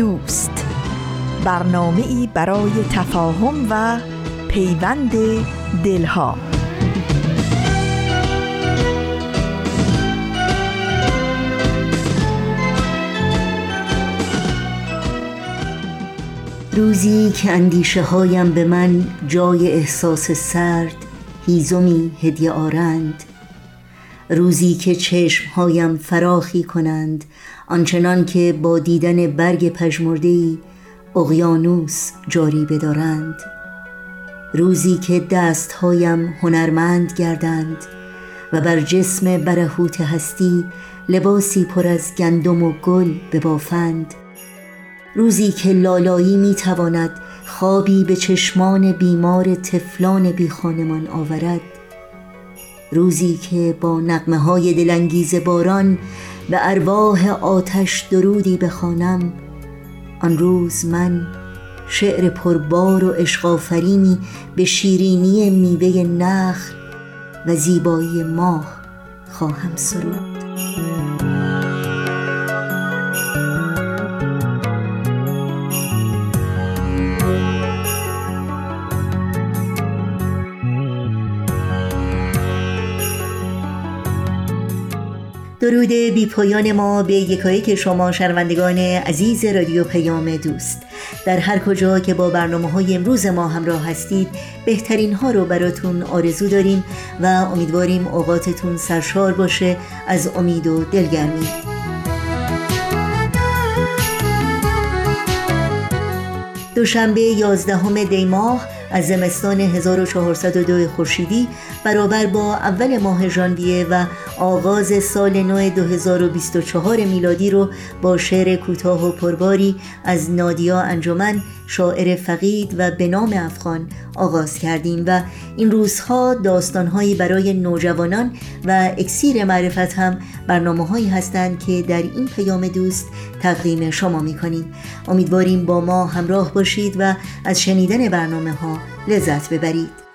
دوست. برنامه ای برای تفاهم و پیوند دلها. روزی که اندیشه هایم به من جای احساس سرد هیزمی هدیه آرند. روزی که چشمهایم فراخی کنند آنچنان که با دیدن برگ پژمرده‌ای اقیانوس جاری بدارند. روزی که دستهایم هنرمند گردند و بر جسم برهوت هستی لباسی پر از گندم و گل ببافند. روزی که لالایی می‌تواند خوابی به چشمان بیمار تفلان بی خانمان آورد. روزی که با نقمه های دلانگیز باران به ارواح آتش درودی بخوانم آن روز من شعر پربار و عشقافرینی به شیرینی میوه نخل و زیبایی ماه خواهم سرود. درود بی پایان ما به یکایی که شما شنوندگان عزیز رادیو پیام دوست. در هر کجا که با برنامه های امروز ما همراه هستید بهترین ها رو براتون آرزو داریم و امیدواریم اوقاتتون سرشار باشه از امید و دلگرمی. دوشنبه 11 دی ماه از زمستان 1402 خورشیدی برابر با اول ماه ژانویه و آغاز سال نو 2024 میلادی رو با شعر کوتاه و پرباری از نادیا انجمن شاعر فقید و به نام افغان آغاز کردیم و این روزها داستانهایی برای نوجوانان و اکسیر معرفت هم برنامه هایی هستند که در این پیام دوست تقدیم شما می کنیم امیدواریم با ما همراه باشید و از شنیدن برنامه ها لذت ببرید.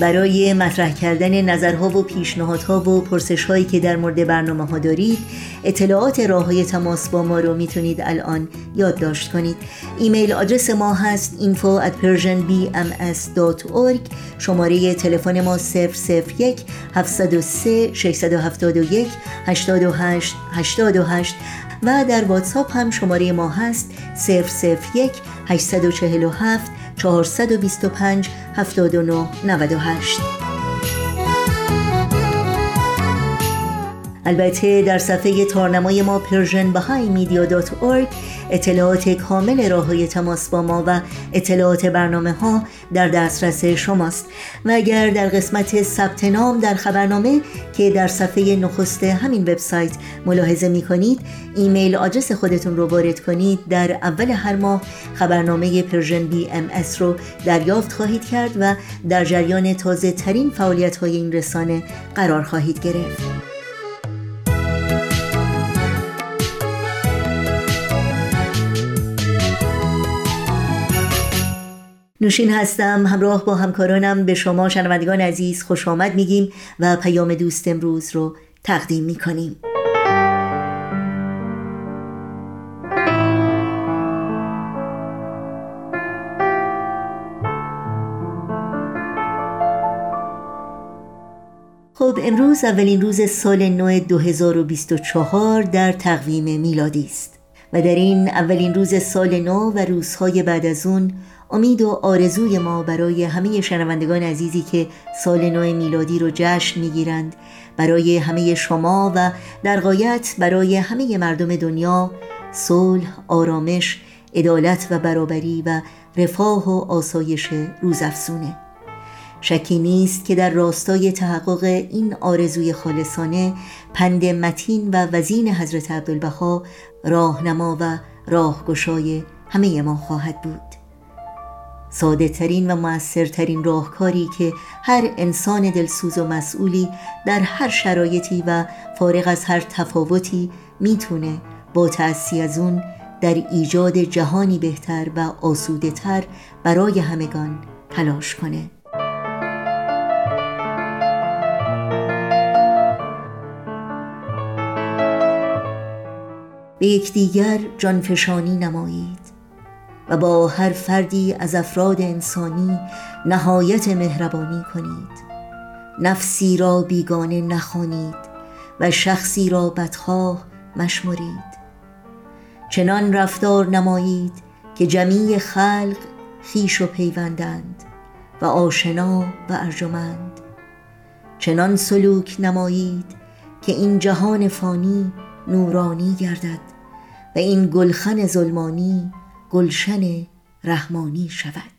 برای مطرح کردن نظرها و پیشنهادها و پرسشهایی که در مورد برنامه ها دارید اطلاعات راه های تماس با ما رو می‌تونید الان یادداشت کنید. ایمیل آدرس ما هست info at persianbms.org شماره تلفن ما 001 703 671 828 828 و در واتساپ هم شماره ما هست 001 847 425 79 98 البته در صفحه تارنمای ما Persian اطلاعات کامل راه های تماس با ما و اطلاعات برنامه ها در دسترس شماست. و اگر در قسمت ثبت نام در خبرنامه که در صفحه نخست همین وبسایت ملاحظه می کنید ایمیل آدرس خودتون رو وارد کنید. در اول هر ماه خبرنامه Persian BMS رو دریافت خواهید کرد و در جریان تازه ترین فعالیت های این رسانه قرار خواهید گرفت. نوشین هستم همراه با همکارانم به شما شنوندگان عزیز خوش آمد میگیم و پیام دوست امروز رو تقدیم می‌کنیم. خب امروز اولین روز سال نو 2024 در تقویم میلادی است و در این اولین روز سال نو و روزهای بعد از اون امید و آرزوی ما برای همه شنوندگان عزیزی که سال نو میلادی رو جشن می‌گیرند. برای همه شما و در غایت برای همه مردم دنیا صلح، آرامش، عدالت و برابری و رفاه و آسایش روزافزونه. شکی نیست که در راستای تحقق این آرزوی خالصانه پند متین و وزین حضرت عبدالبها راهنما و راهگشای همه ما خواهد بود. ساده ترین و موثرترین راهکاری که هر انسان دلسوز و مسئولی در هر شرایطی و فارغ از هر تفاوتی می‌تونه با تأسی از اون در ایجاد جهانی بهتر و آسوده تر برای همگان تلاش کنه. به یکدیگر جانفشانی نمایید. و با هر فردی از افراد انسانی نهایت مهربانی کنید. نفسی را بیگانه نخوانید و شخصی را بدخواه مشمرید. چنان رفتار نمایید که جمیع خلق خیش و پیوندند و آشنا و ارجمند. چنان سلوک نمایید که این جهان فانی نورانی گردد و این گلخن ظلمانی گلشن رحمانی شود.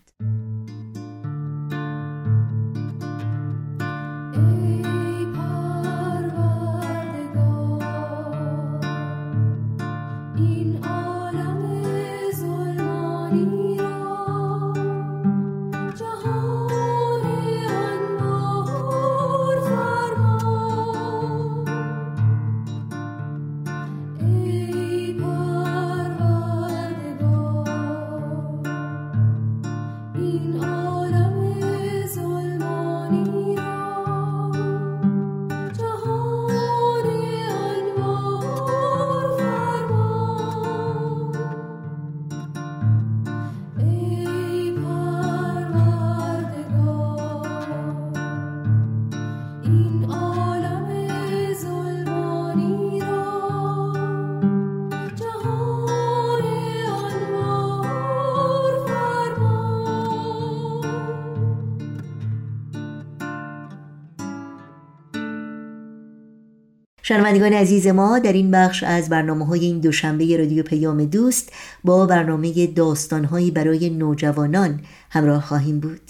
شنوندگان عزیز ما در این بخش از برنامه های این دوشنبه رادیو پیام دوست با برنامه داستانهایی برای نوجوانان همراه خواهیم بود.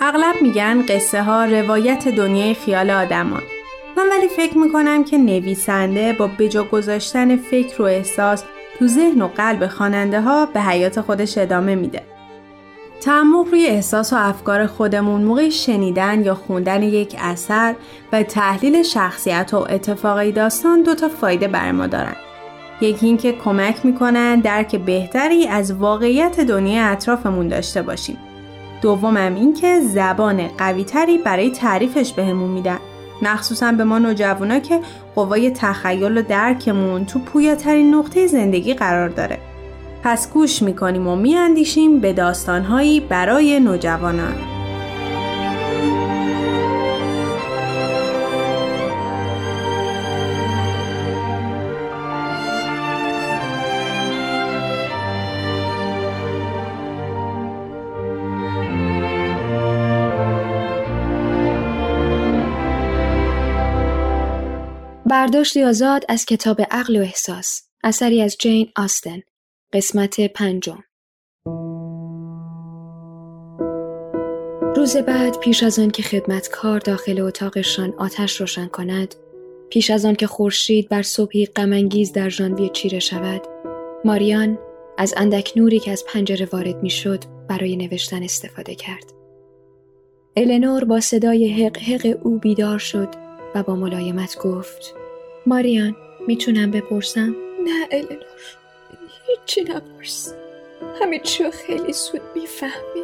اغلب میگن قصه ها روایت دنیای خیال آدمان. من ولی فکر می‌کنم که نویسنده با بجا گذاشتن فکر و احساس تو ذهن و قلب خواننده ها به حیات خودش ادامه میده. تعمق روی احساس و افکار خودمون موقع شنیدن یا خوندن یک اثر و تحلیل شخصیت و اتفاقی داستان دو تا فایده بر ما دارن. یکی اینکه کمک می‌کنن درک بهتری از واقعیت دنیای اطرافمون داشته باشیم. دومم اینکه زبان قویتری برای تعریفش بهمون میدن. مخصوصا به ما نوجوانا که قوای تخیل و درکمون تو پویاترین نقطه زندگی قرار داره. پس گوش می‌کنیم و میاندیشیم به داستانهایی برای نوجوانان. برداشتی آزاد از کتاب عقل و احساس اثری از جین آستن. قسمت پنجم. روز بعد پیش از آن که خدمتکار داخل اتاقشان آتش روشن کند پیش از آن که خورشید بر صبحی غمانگیز در ژانویه چیره شود ماریان از اندک نوری که از پنجره وارد می‌شد برای نوشتن استفاده کرد. النور با صدای حق حق او بیدار شد و با ملایمت گفت ماریان می‌تونم بپرسم؟ نه النور هیچی نپرس همه چی خیلی سود می‌فهمی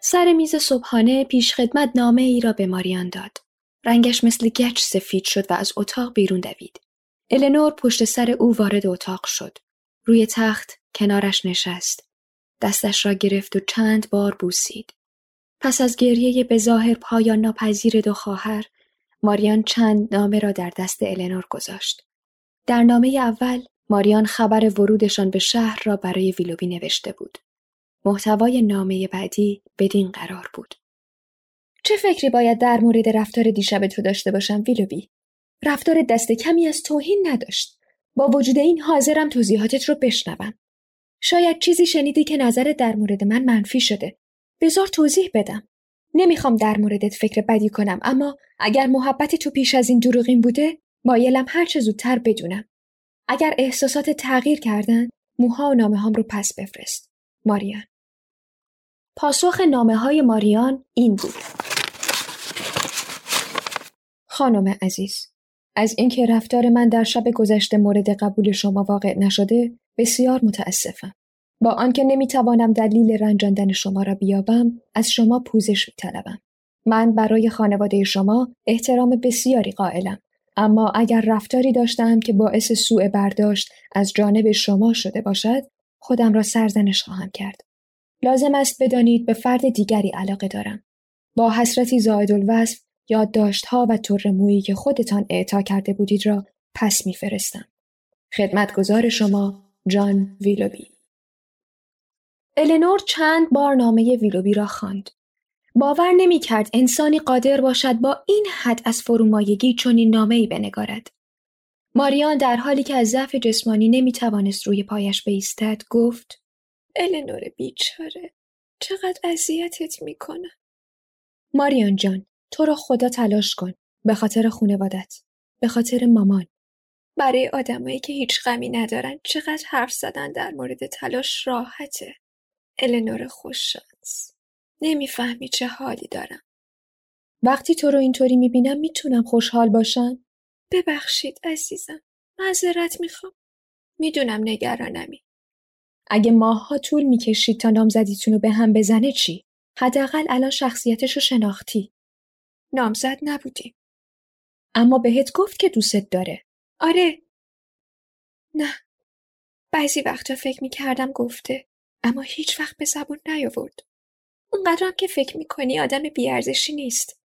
سر میز صبحانه پیشخدمت نامه ای را به ماریان داد. رنگش مثل گچ سفید شد و از اتاق بیرون دوید. النور پشت سر او وارد اتاق شد. روی تخت کنارش نشست. دستش را گرفت و چند بار بوسید. پس از گریه به ظاهر پایان ناپذیر دو خواهر ماریان چند نامه را در دست النور گذاشت. در نامه اول ماریان خبر ورودشان به شهر را برای ویلوبی نوشته بود. محتوای نامه بعدی بدین قرار بود. چه فکری باید در مورد رفتار دیشب تو داشته باشم ویلوبی؟ رفتار دست کمی از توهین نداشت. با وجود این حاضرم توضیحاتت رو بشنوم. شاید چیزی شنیدی که نظرت در مورد من منفی شده. بذار توضیح بدم. نمی‌خوام در موردت فکر بدی کنم اما اگر محبت تو پیش از این دروغین بوده مایلم هر چه زودتر بدونم. اگر احساسات تغییر کردن موها و نامه هم رو پس بفرست. ماریان پاسخ نامه های ماریان این بود. خانم عزیز از اینکه رفتار من در شب گذشته مورد قبول شما واقع نشده بسیار متاسفم. با آنکه نمی‌توانم دلیل رنجاندن شما را بیابم از شما پوزش میطلبم. من برای خانواده شما احترام بسیاری قائلم. اما اگر رفتاری داشتم که باعث سوء برداشت از جانب شما شده باشد خودم را سرزنش خواهم کرد. لازم است بدانید به فرد دیگری علاقه دارم. با حسرتی زائد الوصف یادداشتها و طور مویی که خودتان اعطا کرده بودید را پس میفرستم. خدمتگزار شما جان ویلوبی. النور چند بار نامه ویلوبی را خواند. باور نمی کرد انسانی قادر باشد با این حد از فرومایگی چنین نامه ای بنگارد. ماریان در حالی که از ضعف جسمانی نمی توانست روی پایش بیستد گفت النور بیچاره چقدر اذیتت می‌کنه ماریان جان تو را خدا تلاش کن به خاطر خونوادت به خاطر مامان برای آدمایی که هیچ غمی ندارن چقدر حرف زدن در مورد تلاش راحته النور خوششانس نمی‌فهمی چه حالی دارم. وقتی تو رو اینطوری می‌بینم می‌تونم خوشحال باشم؟ ببخشید عزیزم معذرت می‌خوام. می‌دونم نگرانمی. اگه ماهها طول می‌کشید تا نامزدیتون رو به هم بزنه چی؟ حداقل الان شخصیتش رو شناختی. نامزد نبودیم. اما بهت گفت که دوستت داره. آره. نه. بعضی وقتا فکر می‌کردم گفته. اما هیچ وقت به زبون نیاورد. اونقدرم که فکر می‌کنی آدم بیارزشی نیست.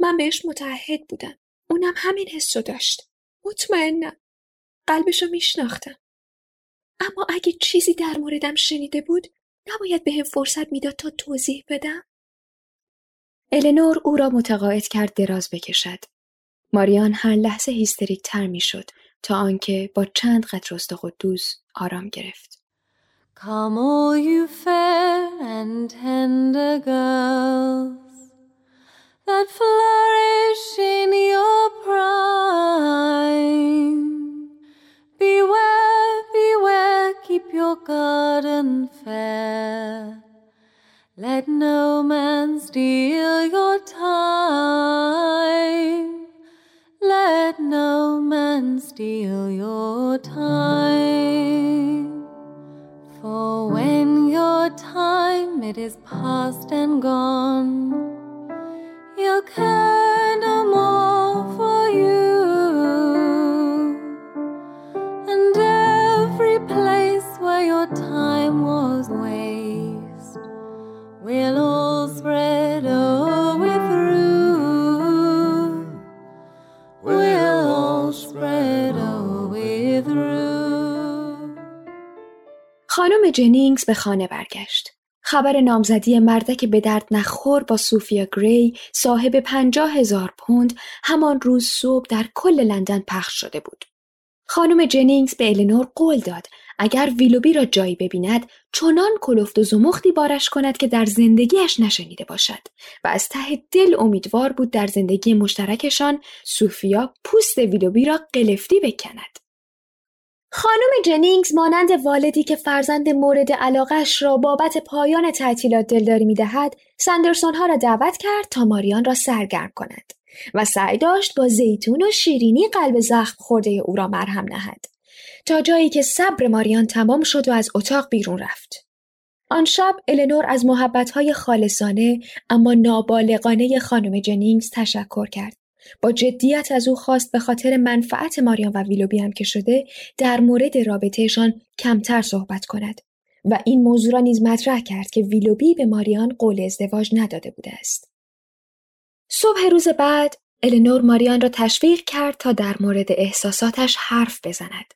من بهش متعهد بودم. اونم همین حسو داشت. مطمئنم. قلبشو میشناختم. اما اگه چیزی در موردم شنیده بود نباید به هم فرصت می‌داد تا توضیح بدم؟ النور او را متقاعد کرد دراز بکشد. ماریان هر لحظه هیستریک تر می شد تا آنکه با چند قطر قدوس آرام گرفت. Come, all you fair به خانه برگشت. خبر نامزدی مردک به درد نخور با سوفیا گری صاحب پنجاه هزار پوند همان روز صبح در کل لندن پخش شده بود. خانم جنینگز به الینور قول داد اگر ویلوبی را جایی ببیند چنان کلفت و زمختی بارش کند که در زندگیش نشنیده باشد و از ته دل امیدوار بود در زندگی مشترکشان سوفیا پوست ویلوبی را قلفتی بکند. خانم جنینگز مانند والدی که فرزند مورد علاقش را بابت پایان تعطیلات دلداری می‌دهد سندرسون ها را دعوت کرد تا ماریان را سرگرم کند و سعی داشت با زیتون و شیرینی قلب زخم خورده او را مرهم نهد. تا جایی که صبر ماریان تمام شد و از اتاق بیرون رفت. آن شب النور از محبتهای خالصانه اما نابالغانه خانم جنینگز تشکر کرد. با جدیت از او خواست به خاطر منفعت ماریان و ویلوبی هم که شده در مورد رابطهشان کمتر صحبت کند و این موضوع را نیز مطرح کرد که ویلوبی به ماریان قول ازدواج نداده بوده است. صبح روز بعد النور ماریان را تشویق کرد تا در مورد احساساتش حرف بزند.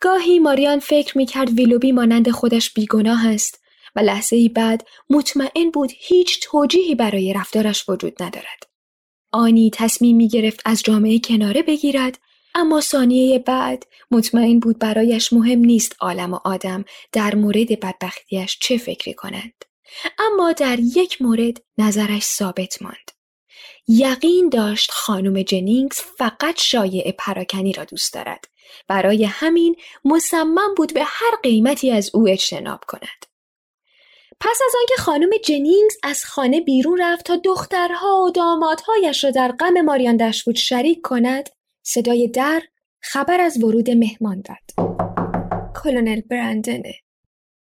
گاهی ماریان فکر می کرد ویلوبی مانند خودش بیگناه است و لحظه ای بعد مطمئن بود هیچ توجیهی برای رفتارش وجود ندارد. آنی تصمیم می گرفت از جامعه کناره بگیرد اما ثانیه بعد مطمئن بود برایش مهم نیست عالم و آدم در مورد بدبختیش چه فکری کنند. اما در یک مورد نظرش ثابت ماند. یقین داشت خانم جنینگز فقط شایع پراکنی را دوست دارد. برای همین مصمم بود به هر قیمتی از او اجتناب کند. پس از آنکه خانم جنینگز از خانه بیرون رفت تا دخترها و دامادهایش را در غم ماریان دشوود شریک کند صدای در خبر از ورود مهمان داد. کلونل برندنه.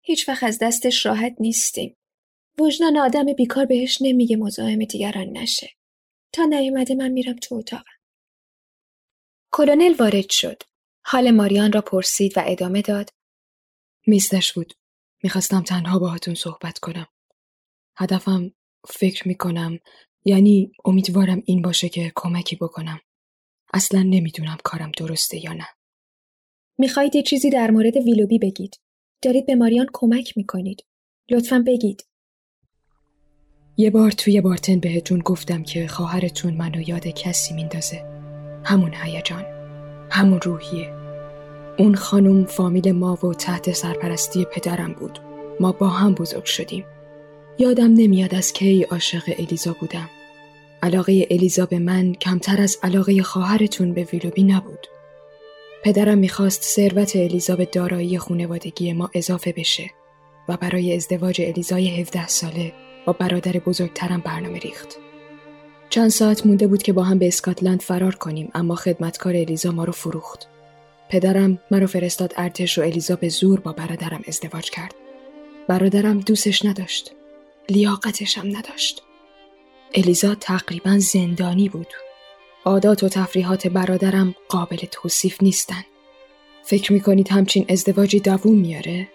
هیچ وقت از دستش راحت نیستیم. وجدان آدم بیکار بهش نمیگه مزاحم دیگران نشه. تا نیومده من میرم تو اتاقم. کلونل وارد شد. حال ماریان را پرسید و ادامه داد. میستش بود. می‌خواستم تنها باهاتون صحبت کنم. هدفم فکر می‌کنم یعنی امیدوارم این باشه که کمکی بکنم. اصلا نمی‌دونم کارم درسته یا نه. می‌خواید یه چیزی در مورد ویلوبی بگید. دارید به ماریان کمک می‌کنید. لطفا بگید. یه بار توی بارتن بهتون گفتم که خواهرتون منو یاد کسی میندازه. همون هیجان. همون روحیه. اون خانم فامیل ما و تحت سرپرستی پدرم بود ما با هم بزرگ شدیم یادم نمیاد از کی عاشق الیزا بودم علاقه الیزا به من کمتر از علاقه خواهرتون به ویلوبی نبود پدرم می‌خواست ثروت الیزا به دارایی خونوادگی ما اضافه بشه و برای ازدواج الیزای 17 ساله با برادر بزرگترم برنامه ریخت. چند ساعت مونده بود که با هم به اسکاتلند فرار کنیم اما خدمتکار الیزا ما رو فروخت. پدرم مرا فرستاد ارتش و الیزا به زور با برادرم ازدواج کرد. برادرم دوستش نداشت. لیاقتشم نداشت. الیزا تقریبا زندانی بود. عادات و تفریحات برادرم قابل توصیف نیستن. فکر می‌کنید همچین ازدواجی دووم میاره؟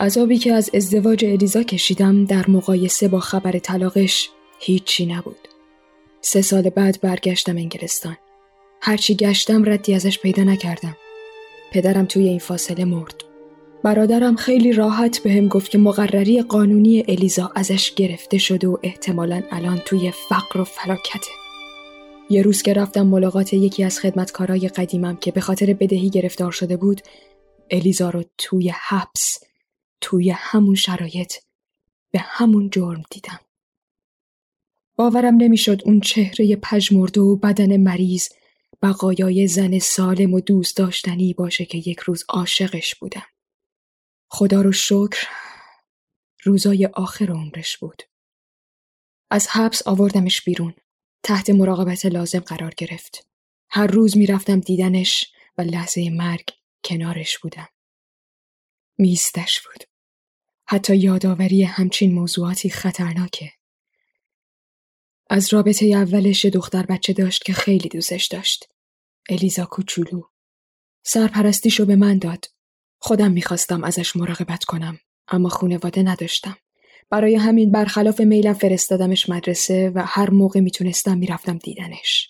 عذابی که از ازدواج الیزا کشیدم در مقایسه با خبر طلاقش هیچی نبود. سه سال بعد برگشتم انگلستان. هرچی گشتم ردی ازش پیدا نکردم. پدرم توی این فاصله مرد. برادرم خیلی راحت به هم گفت که مقرری قانونی الیزا ازش گرفته شده و احتمالا الان توی فقر و فلاکته. یه روز که رفتم ملاقات یکی از خدمتکارای قدیمم که به خاطر بدهی گرفتار شده بود الیزا رو توی حبس توی همون شرایط به همون جرم دیدم. باورم نمی‌شد اون چهره پژمرده و بدن مریض بقایای زن سالم و دوست داشتنی باشه که یک روز عاشقش بودم. خدا رو شکر روزای آخر عمرش بود. از حبس آوردمش بیرون. تحت مراقبت لازم قرار گرفت. هر روز می‌رفتم دیدنش و لحظه مرگ کنارش بودم. میستش بود. حتی یادآوری همچین موضوعاتی خطرناکه. از رابطه اولش دختر بچه داشت که خیلی دوستش داشت. الیزا کوچولو. سرپرستیشو به من داد. خودم می‌خواستم ازش مراقبت کنم اما خونواده نداشتم. برای همین برخلاف میلم فرستادمش مدرسه و هر موقع می‌تونستم می‌رفتم دیدنش.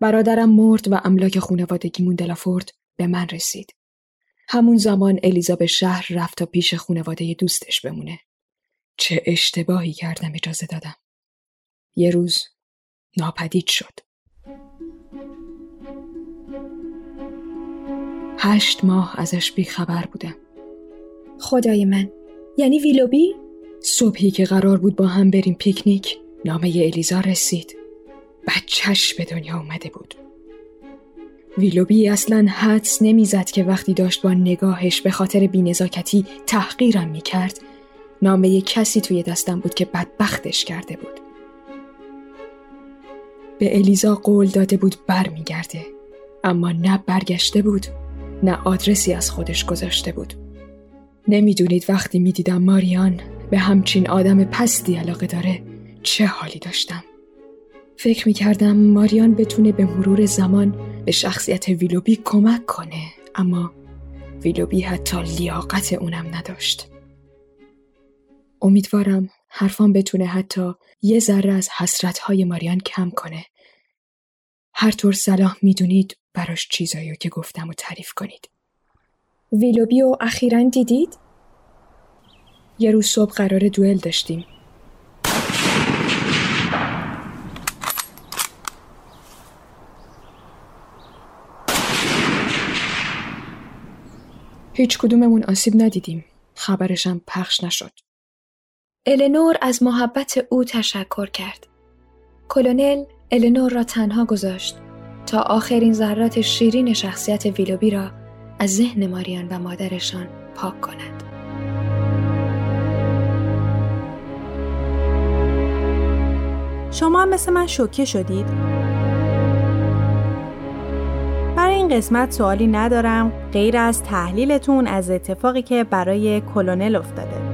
برادرم مرد و املاک خونوادگیمون دلافورد به من رسید. همون زمان الیزا به شهر رفت تا پیش خونواده دوستش بمونه. چه اشتباهی کردم اجازه دادم. یه روز ناپدید شد. هشت ماه ازش بیخبر بودم. خدای من یعنی ویلوبی؟ صبحی که قرار بود با هم بریم پیکنیک نامه الیزا رسید. بچهش به دنیا اومده بود. ویلوبی اصلا حدس نمی‌زد که وقتی داشت با نگاهش به خاطر بینزاکتی تحقیرم می‌کرد نامه کسی توی دستم بود که بدبختش کرده بود. به الیزا قول داده بود برمیگرده اما نه برگشته بود نه آدرسی از خودش گذاشته بود. نمی‌دونید وقتی می‌دیدم ماریان به همچین آدم پستی علاقه داره چه حالی داشتم. فکر می‌کردم ماریان بتونه به مرور زمان به شخصیت ویلوبی کمک کنه اما ویلوبی حتی لیاقت اونم نداشت. امیدوارم حرفان بتونه حتی یه ذره از حسرتهای ماریان کم کنه. هر طور صلاح می‌دونید براش چیزایی که گفتم و تعریف کنید. ویلوبی رو اخیرا دیدید؟ یه روز صبح قرار دوئل داشتیم هیچ کدوممون آسیب ندیدیم خبرشم پخش نشد النور از محبت او تشکر کرد. کلونل النور را تنها گذاشت تا آخرین ذرات شیرین شخصیت ویلوبی را از ذهن ماریان و مادرشان پاک کند. شما مثل من شوکه شدید؟ برای این قسمت سوالی ندارم غیر از تحلیلتون از اتفاقی که برای کلونل افتاده.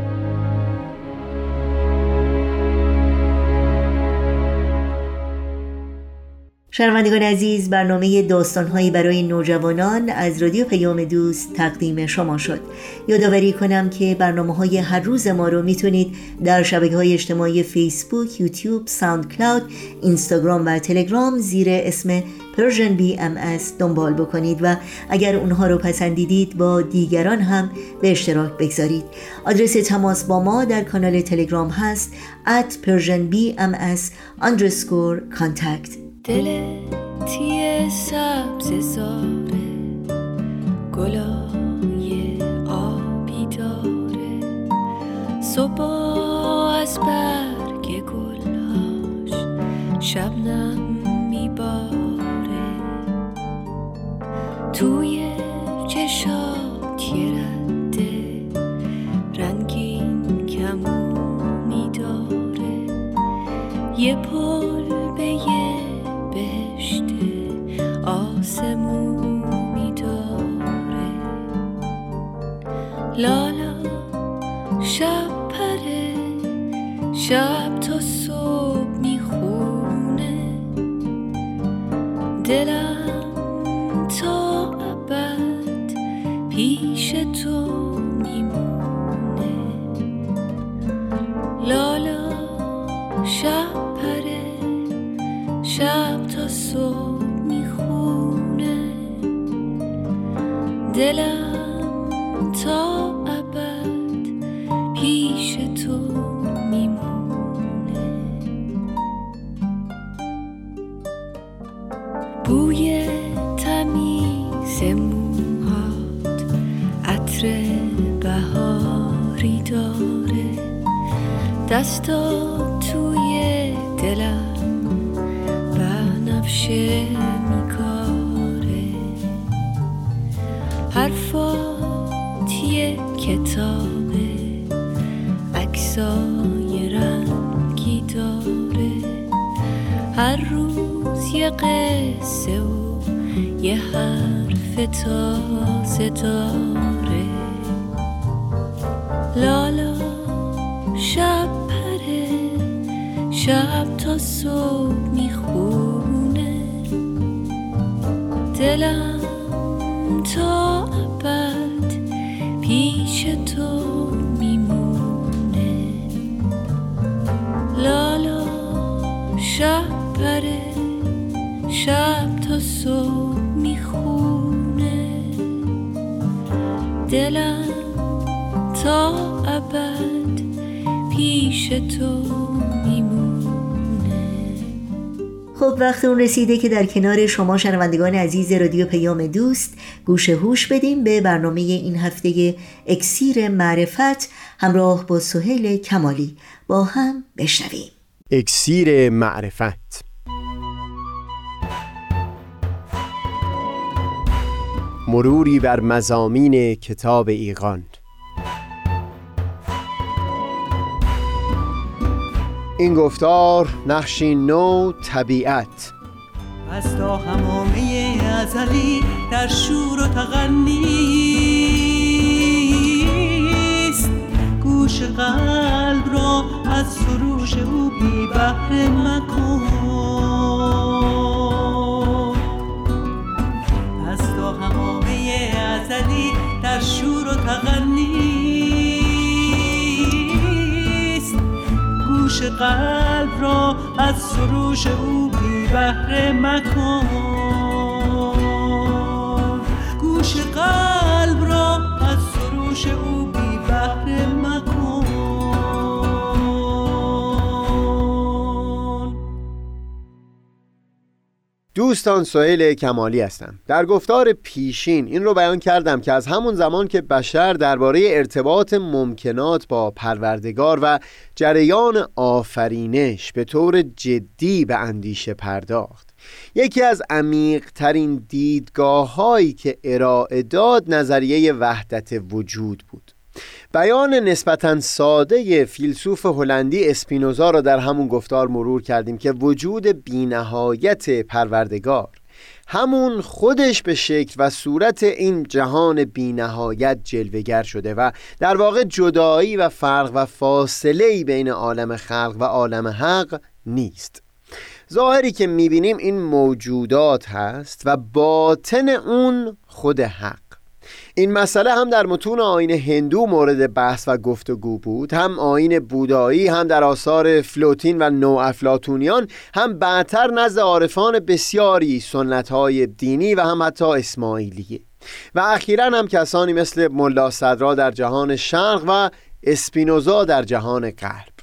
شنوندگان عزیز برنامه داستانهایی برای نوجوانان از رادیو پیام دوست تقدیم شما شد. یادآوری کنم که برنامه های هر روز ما رو می‌تونید در شبکه های اجتماعی فیسبوک، یوتیوب، SoundCloud، اینستاگرام و تلگرام زیر اسم Persian BMS دنبال بکنید و اگر اونها رو پسندیدید با دیگران هم به اشتراک بگذارید. آدرس تماس با ما در کانال تلگرام هست at persianbms underscore contact. دل تیه سبز زاره گلای آبی داره. صبح از برگ گلهاش شبنم میباره. توی چشات یه رده رنگین کمونی داره. یه پل لالا شب پره شب بوی تمیز موهات عطر بهاری داره. دستا توی دلم بنفشه میکاره. حرفات یه کتابه عکسای رنگی داره. هر روز یه قصه و یه حرف تازه داره. لالا شب پره شب تا صبح می‌خونه. دلم تا شب تا صبح می‌خونه. دلم تا ابد پیش تو میمونه. خب وقت اون رسیده که در کنار شما شنوندگان عزیز رادیو پیام دوست گوش هوش بدیم به برنامه این هفته اکسیر معرفت همراه با سهیل کمالی. با هم بشنویم. اکسیر معرفت. مروری بر مزامین کتاب ایقان این گفتار نقشی نو طبیعت. از تا همامه ازلی در شور و تغنیست گوش قلب را از سروش او بی بهره مکن. شور و تغنیست گوش قلب را از سروش او بی بهره مکن. گوش قلب را از سروش او دوستان سهیل کمالی هستم. در گفتار پیشین این رو بیان کردم که از همون زمان که بشر درباره ارتباط ممکنات با پروردگار و جریان آفرینش به طور جدی به اندیشه پرداخت. یکی از عمیقترین دیدگاه هایی که ارائه داد نظریه وحدت وجود بود. بیان نسبتا ساده فیلسوف هلندی اسپینوزا را در همون گفتار مرور کردیم که وجود بینهایت پروردگار همون خودش به شکل و صورت این جهان بینهایت جلوگر شده و در واقع جدایی و فرق و فاصله بین عالم خلق و عالم حق نیست. ظاهری که می‌بینیم این موجودات هست و باطن اون خود حق. این مسئله هم در متون آین هندو مورد بحث و گفتگو بود هم آین بودایی هم در آثار فلوتین و نو افلاتونیان هم بعدتر نزد عارفان بسیاری سنت های دینی و هم حتی اسماعیلیه. و اخیرا هم کسانی مثل ملا صدرا در جهان شرق و اسپینوزا در جهان غرب.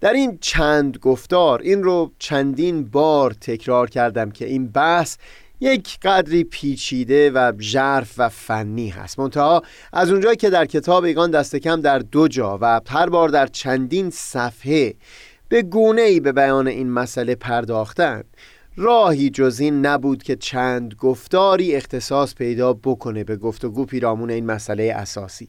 در این چند گفتار این رو چندین بار تکرار کردم که این بحث یک قدری پیچیده و ژرف و فنی هست. منتها از اونجایی که در کتاب ایگان دست کم در دو جا و هر بار در چندین صفحه به گونه ای به بیان این مسئله پرداختن راهی جز این نبود که چند گفتاری اختصاص پیدا بکنه به گفتگو پیرامون این مسئله اساسی.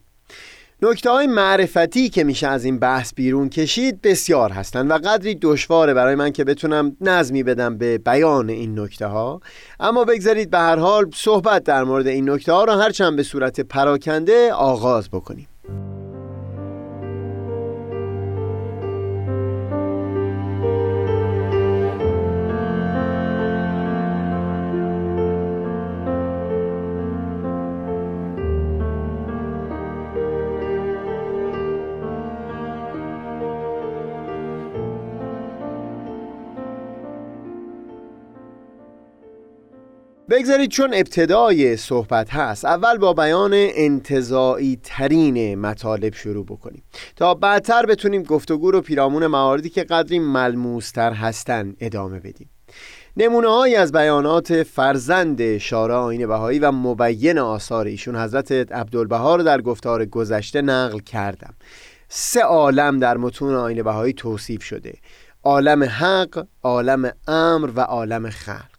نکته های معرفتی که میشه از این بحث بیرون کشید بسیار هستند و قدری دشواره برای من که بتونم نظمی بدم به بیان این نکته ها اما بگذارید به هر حال صحبت در مورد این نکته ها را هرچند به صورت پراکنده آغاز بکنیم. بگذارید چون ابتدای صحبت هست اول با بیان انتظایی ترین مطالب شروع بکنیم. تا بعدتر بتونیم گفتگو رو پیرامون مواردی که قدری ملموستر هستن ادامه بدیم. نمونه از بیانات فرزند شارع آین بهایی و مبین آثار ایشون حضرت عبدالبها رو در گفتار گذشته نقل کردم. سه عالم در متون آین بهایی توصیف شده. عالم حق، عالم امر و عالم خلق.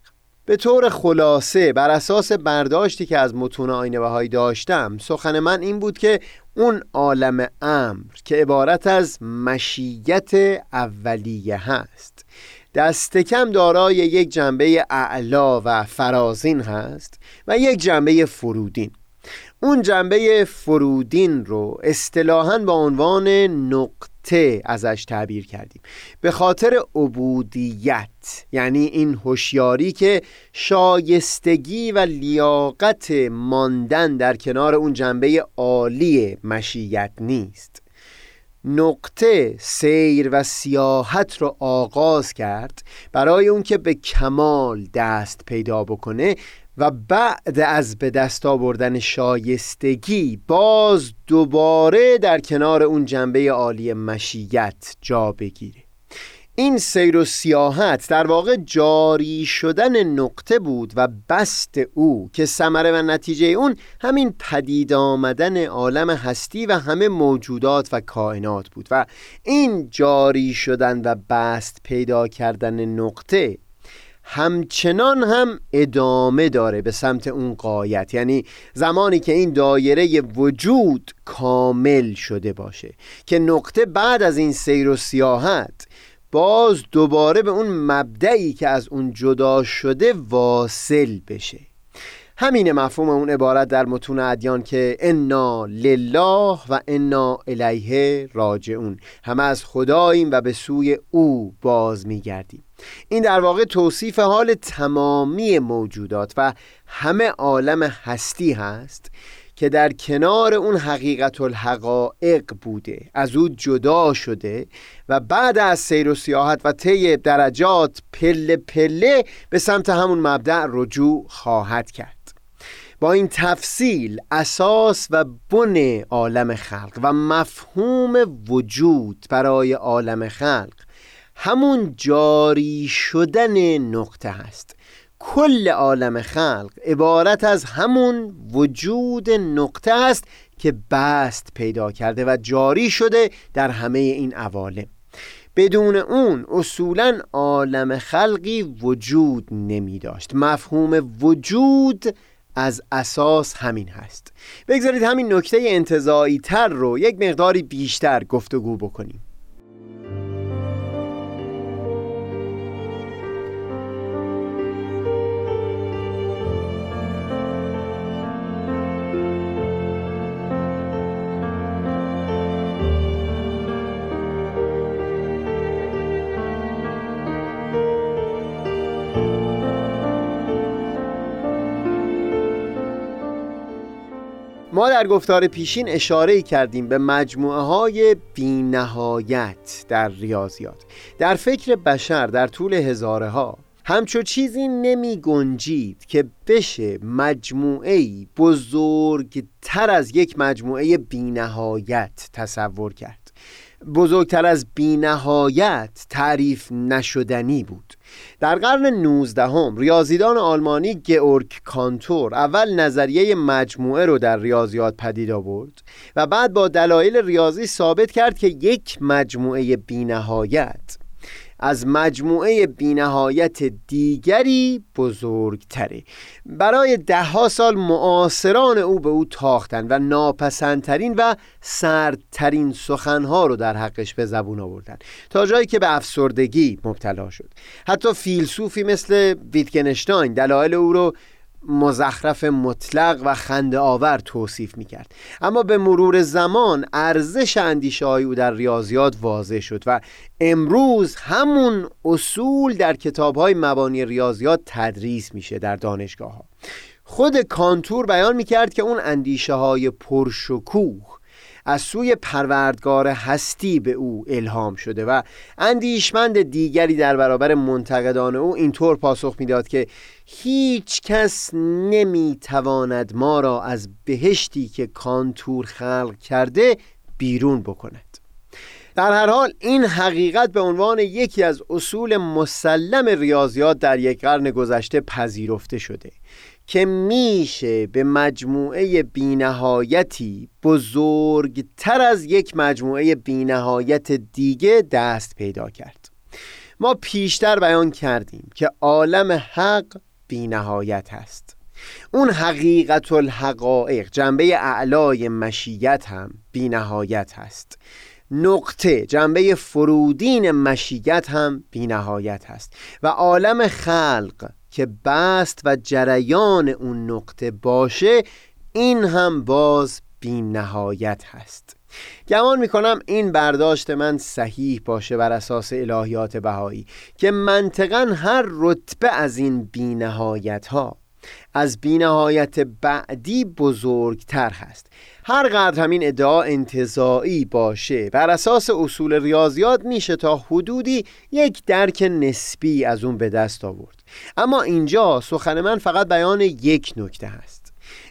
به طور خلاصه بر اساس برداشتی که از متون آینه بهایی داشتم سخن من این بود که اون عالم امر که عبارت از مشیت اولیه هست. دست کم دارای یک جنبه اعلا و فرازین هست و یک جنبه فرودین. اون جنبه فرودین رو اصطلاحا با عنوان نقطه ازش تعبیر کردیم. به خاطر عبودیت یعنی این هوشیاری که شایستگی و لیاقت ماندن در کنار اون جنبه عالی مشیت نیست. نقطه سیر و سیاحت رو آغاز کرد برای اون که به کمال دست پیدا بکنه و بعد از به دست آوردن شایستگی باز دوباره در کنار اون جنبه عالی مشیت جا بگیره. این سیر و سیاحت در واقع جاری شدن نقطه بود و بست او که ثمره و نتیجه اون همین پدید آمدن عالم هستی و همه موجودات و کائنات بود و این جاری شدن و بست پیدا کردن نقطه همچنان هم ادامه داره به سمت اون قایت. یعنی زمانی که این دایره وجود کامل شده باشه که نقطه بعد از این سیر و سیاحت باز دوباره به اون مبدعی که از اون جدا شده واصل بشه. همین مفهوم اون عبارت در متون ادیان که انا لله و انا الیه راجعون همه از خداییم و به سوی او باز میگردیم. این در واقع توصیف حال تمامی موجودات و همه عالم هستی هست که در کنار اون حقیقت الحقائق بوده از او جدا شده و بعد از سیر و سیاحت و طی درجات پله پله به سمت همون مبدع رجوع خواهد کرد. با این تفصیل اساس و بن عالم خلق و مفهوم وجود برای عالم خلق همون جاری شدن نقطه هست کل عالم خلق عبارت از همون وجود نقطه است که بست پیدا کرده و جاری شده در همه این عوالم. بدون اون اصولا عالم خلقی وجود نمی داشت. مفهوم وجود از اساس همین هست. بگذارید همین نکته انتظایی تر رو یک مقداری بیشتر گفتگو بکنیم. ما در گفتار پیشین اشاره کردیم به مجموعه های بی نهایت در ریاضیات. در فکر بشر در طول هزاره ها همچو چیزی نمی گنجید که بشه مجموعه بزرگتر از یک مجموعه بینهایت تصور کرد. بزرگتر از بینهایت تعریف نشدنی بود. در قرن 19 هم ریاضیدان آلمانی گئورگ کانتور اول نظریه مجموعه رو در ریاضیات پدید آورد و بعد با دلایل ریاضی ثابت کرد که یک مجموعه بینهایت از مجموعه بینهایت دیگری بزرگتره. برای دهها سال معاصران او به او تاختن و ناپسندترین و سردترین سخنها رو در حقش به زبون آوردن تا جایی که به افسردگی مبتلا شد. حتی فیلسوفی مثل ویتگنشتاین دلایل او رو مزخرف مطلق و خنده آور توصیف می کرد اما به مرور زمان ارزش اندیشه او در ریاضیات واضح شد و امروز همون اصول در کتاب های مبانی ریاضیات تدریس میشه در دانشگاه ها خود کانتور بیان می کرد که اون اندیشه های پرشکوه از سوی پروردگار هستی به او الهام شده و اندیشمند دیگری در برابر منتقدان او اینطور پاسخ می‌داد که هیچ کس نمی‌تواند ما را از بهشتی که کانتور خلق کرده بیرون بکند. در هر حال این حقیقت به عنوان یکی از اصول مسلم ریاضیات در یک قرن گذشته پذیرفته شده. که میشه به مجموعه بینهایتی بزرگتر از یک مجموعه بینهایت دیگه دست پیدا کرد. ما پیشتر بیان کردیم که عالم حق بینهایت هست اون حقیقت الحقایق جنبه اعلای مشیت هم بینهایت هست نقطه جنبه فرودین مشیت هم بینهایت هست و عالم خلق که بست و جریان اون نقطه باشه این هم باز بی نهایت هست. گمان می‌کنم این برداشت من صحیح باشه بر اساس الهیات بهایی که منطقا هر رتبه از این بینهایت ها از بینهایت بعدی بزرگتر هست. هر قدر همین ادعا انتظاعی باشه بر اساس اصول ریاضیات میشه تا حدودی یک درک نسبی از اون به دست آورد. اما اینجا سخن من فقط بیان یک نکته هست.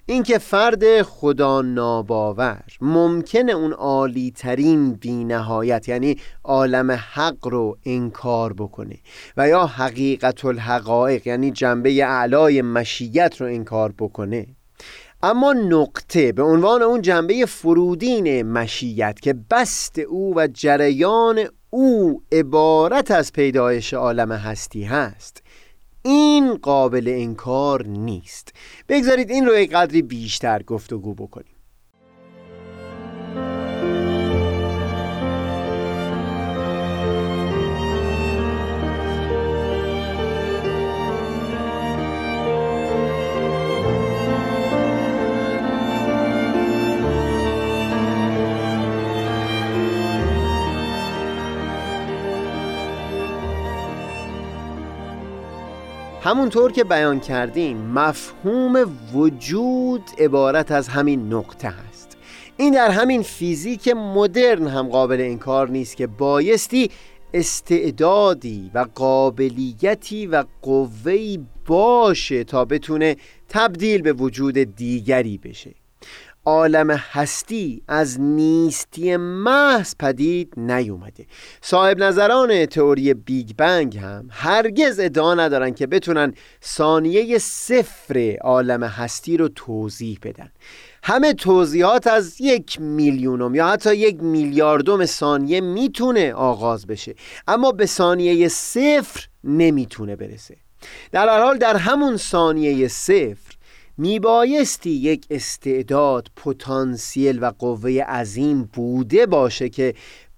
اینکه فرد خدا ناباور ممکنه اون عالی ترین بینهایت یعنی عالم حق رو انکار بکنه و یا حقیقت الحقایق یعنی جنبه اعلای مشیت رو انکار بکنه. اما نقطه به عنوان اون جنبه فرودین مشیت که بست او و جریان او عبارت از پیدایش عالم هستی هست. این قابل انکار نیست. بگذارید این رو یک قدری بیشتر گفتگو بکنیم. همونطور که بیان کردیم مفهوم وجود عبارت از همین نقطه هست این در همین فیزیک مدرن هم قابل انکار نیست که بایستی استعدادی و قابلیتی و قوهی باشه تا بتونه تبدیل به وجود دیگری بشه. عالم هستی از نیستی محض پدید نیومده. صاحب نظران تئوری بیگ بنگ هم هرگز ادعا ندارن که بتونن ثانیه صفر عالم هستی رو توضیح بدن. همه توضیحات از یک میلیونم یا حتی یک میلیاردم ثانیه می‌تونه آغاز بشه اما به ثانیه صفر نمی‌تونه برسه. در هر حال در همون ثانیه صفر میبایستی یک استعداد پتانسیل و قوه عظیم بوده باشه که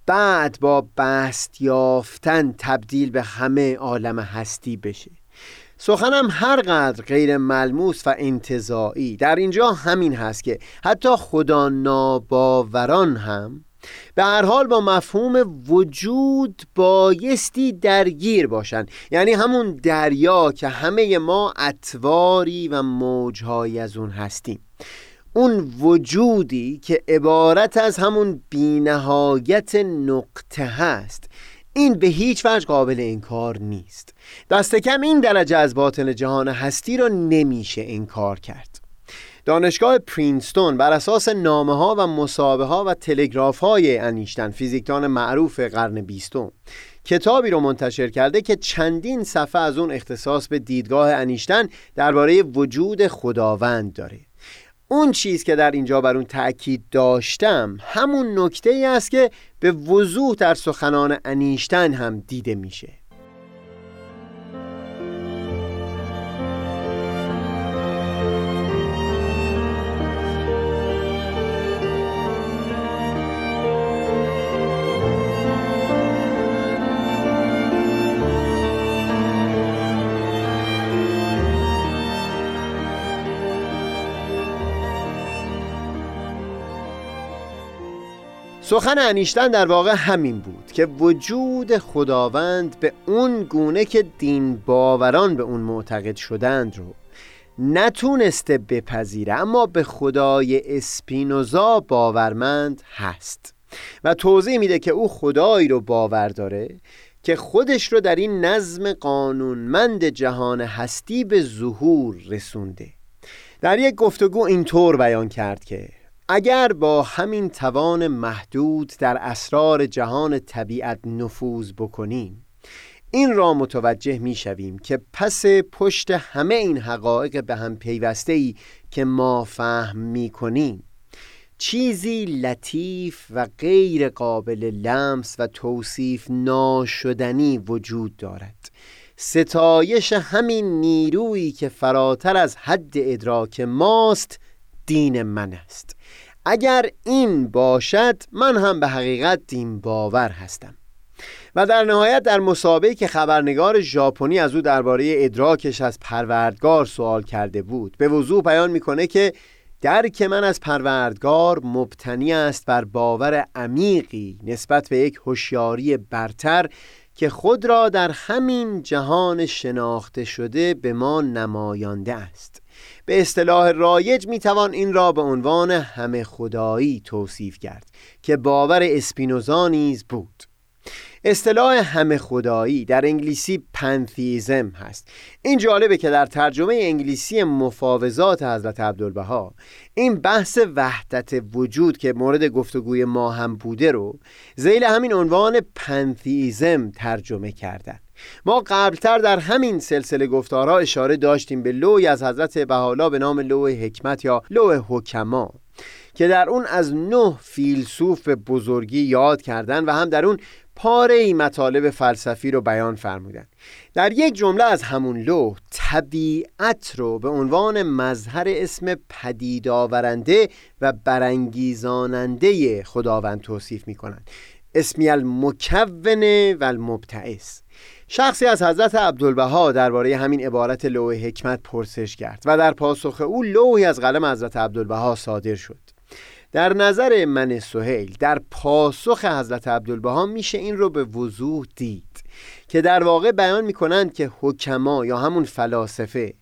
بعد با بست یافتن تبدیل به همه عالم هستی بشه. سخنم هر قدر غیر ملموس و انتظاعی در اینجا همین هست که حتی خدا ناباوران هم به هر حال با مفهوم وجود بایستی درگیر باشن یعنی همون دریا که همه ما اتواری و موجهایی از اون هستیم. اون وجودی که عبارت از همون بینهایت نقطه هست. این به هیچ وجه قابل انکار نیست. دست کم این درجه از باطن جهان هستی را نمیشه انکار کرد. دانشگاه پرینستون بر اساس نامه ها و مصابه ها و تلگراف های انیشتن فیزیکدان معروف قرن بیستم کتابی رو منتشر کرده که چندین صفحه از اون اختصاص به دیدگاه انیشتن درباره وجود خداوند داره. اون چیز که در اینجا بر اون تأکید داشتم همون نکته ای است که به وضوح در سخنان انیشتن هم دیده میشه. سخن انیشتن در واقع همین بود که وجود خداوند به اون گونه که دین باوران به اون معتقد شدند رو نتونسته بپذیره اما به خدای اسپینوزا باورمند هست. و توضیح میده که او خدایی رو باور داره که خودش رو در این نظم قانونمند جهان هستی به ظهور رسونده. در یک گفتگو اینطور بیان کرد که اگر با همین توان محدود در اسرار جهان طبیعت نفوذ بکنیم این را متوجه می شویم که پس پشت همه این حقایق به هم پیوسته ای که ما فهم می کنیم چیزی لطیف و غیر قابل لمس و توصیف ناشدنی وجود دارد. ستایش همین نیرویی که فراتر از حد ادراک ماست دین من است. اگر این باشد من هم به حقیقت دین باور هستم. و در نهایت در مسابقه که خبرنگار ژاپنی از او درباره ادراکش از پروردگار سوال کرده بود به وضوح بیان می‌کنه که درک من از پروردگار مبتنی است بر باور عمیقی نسبت به یک هوشیاری برتر که خود را در همین جهان شناخته شده به ما نمایانده است. به اصطلاح رایج می‌توان این را به عنوان همه خدایی توصیف کرد که باور اسپینوزا نیز بود. اصطلاح همه خدایی در انگلیسی پنتیزم هست. این جالبه که در ترجمه انگلیسی مفاوضات حضرت عبدالبها این بحث وحدت وجود که مورد گفتگوی ما هم بوده رو زیل همین عنوان پنتیزم ترجمه کردن. ما قبلتر در همین سلسله گفتارها اشاره داشتیم به لوی از حضرت بحالا به نام لوح حکمت یا لوح حکما که در اون از نه فیلسوف بزرگی یاد کردن و هم در اون پاره ای مطالب فلسفی رو بیان فرمودن. در یک جمله از همون لوح طبیعت رو به عنوان مظهر اسم پدید آورنده و برانگیزاننده خداوند توصیف می کنند اسمی المکون و المبتعث شخصی از حضرت عبدالبها درباره همین عبارت لوح حکمت پرسش کرد و در پاسخ او لوحی از قلم حضرت عبدالبها صادر شد. در نظر من سهیل در پاسخ حضرت عبدالبها میشه این رو به وضوح دید که در واقع بیان می‌کنند که حکما یا همون فلاسفه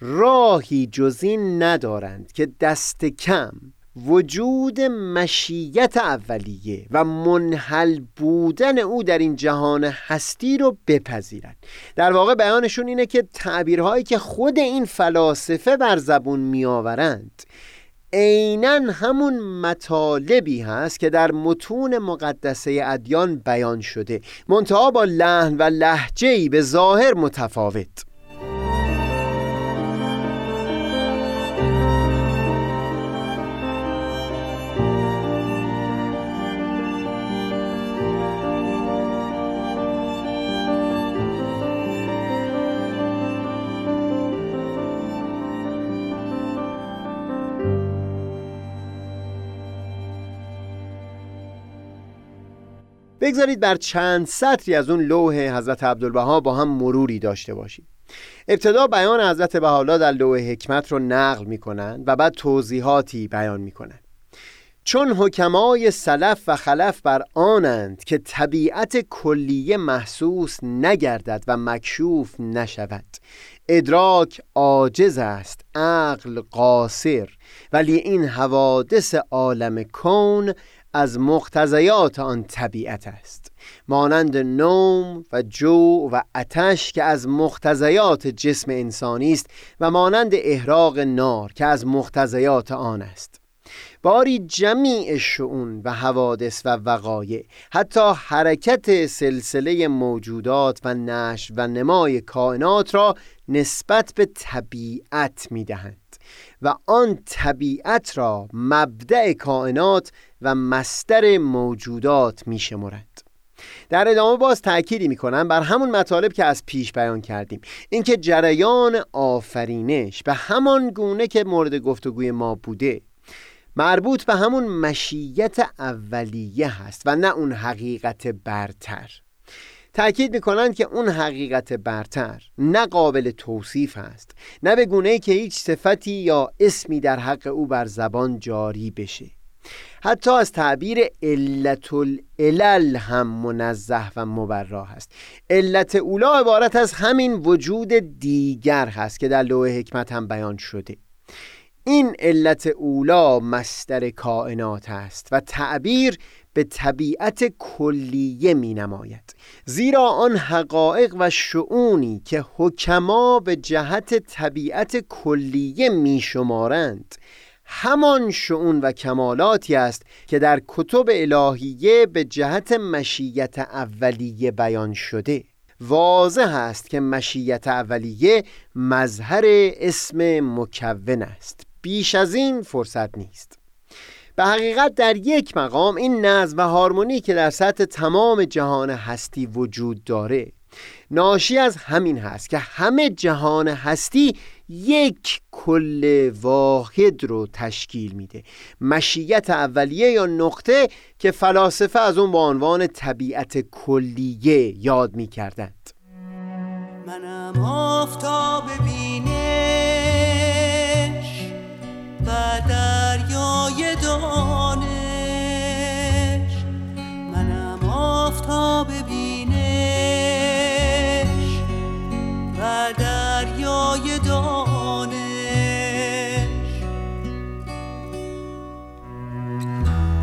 راهی جزین ندارند که دست کم وجود مشیت اولیه و منحل بودن او در این جهان هستی رو بپذیرند در واقع بیانشون اینه که تعبیرهایی که خود این فلاسفه بر زبون میآورند عینا همون مطالبی هست که در متون مقدسه ادیان بیان شده منتها با لحن و لحجه‌ای به ظاهر متفاوت. بگذارید بر چند سطری از اون لوح حضرت عبدالبها با هم مروری داشته باشیم. ابتدا بیان حضرت بحالا در لوح حکمت رو نقل می کنند و بعد توضیحاتی بیان می کنند چون حکمای سلف و خلف بر آنند که طبیعت کلیه محسوس نگردد و مکشوف نشود. ادراک عاجز است عقل قاصر ولی این حوادث عالم کون از مقتضیات آن طبیعت است. مانند نوم و جو و اتش که از مقتضیات جسم انسانی است و مانند احراق نار که از مقتضیات آن است. باری جمیع شعون و حوادث و وقایع حتی حرکت سلسله موجودات و نش و نمای کائنات را نسبت به طبیعت می دهند و آن طبیعت را مبدع کائنات و مستر موجودات می شمارد. در ادامه باز تأکیدی می کنم بر همون مطالب که از پیش بیان کردیم اینکه جریان آفرینش به همان گونه که مورد گفتگوی ما بوده مربوط به همون مشیت اولیه هست و نه اون حقیقت برتر تأکید می‌کنند که اون حقیقت برتر نه قابل توصیف است نه به گونه که هیچ صفتی یا اسمی در حق او بر زبان جاری بشه. حتی از تعبیر علت العلل هم منزه و مبرا هست. علت اولا عبارت از همین وجود دیگر هست که در لوح حکمت هم بیان شده. این علت اولا مستر کائنات است و تعبیر به طبیعت کلیه می نماید زیرا آن حقایق و شعونی که حکما به جهت طبیعت کلیه می شمارند همان شعون و کمالاتی است که در کتب الهیه به جهت مشیت اولیه بیان شده. واضح است که مشیت اولیه مظهر اسم مکون است. بیش از این فرصت نیست. به حقیقت در یک مقام این نظم و هارمونی که در سطح تمام جهان هستی وجود داره. ناشی از همین هست که همه جهان هستی یک کل واحد رو تشکیل میده. مشیت اولیه یا نقطه که فلاسفه از اون با عنوان طبیعت کلیه یاد می‌کردند. منم آفتاب بینش و دریای دانش. منم آفتاب بینش و دریای دانش.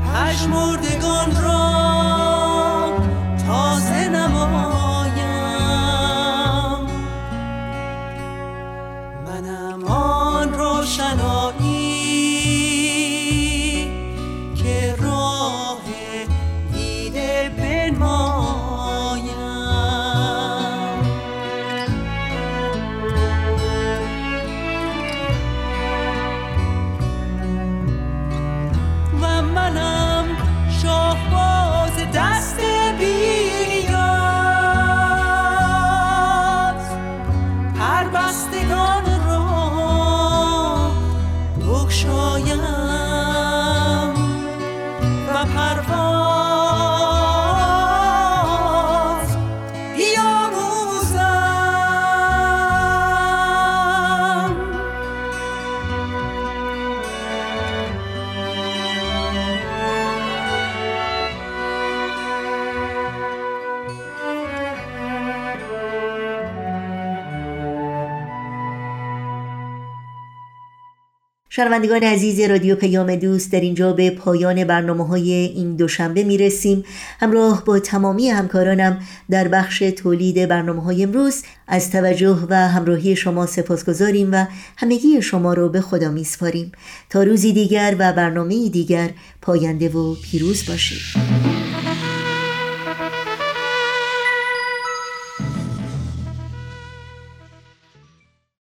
پشمردگان را شنوندگان عزیز رادیو پیام دوست در اینجا به پایان برنامه های این دوشنبه می رسیم همراه با تمامی همکارانم در بخش تولید برنامه های امروز از توجه و همراهی شما سپاسگزاریم و همگی شما رو به خدا می سپاریم تا روزی دیگر و برنامه دیگر پاینده و پیروز باشید.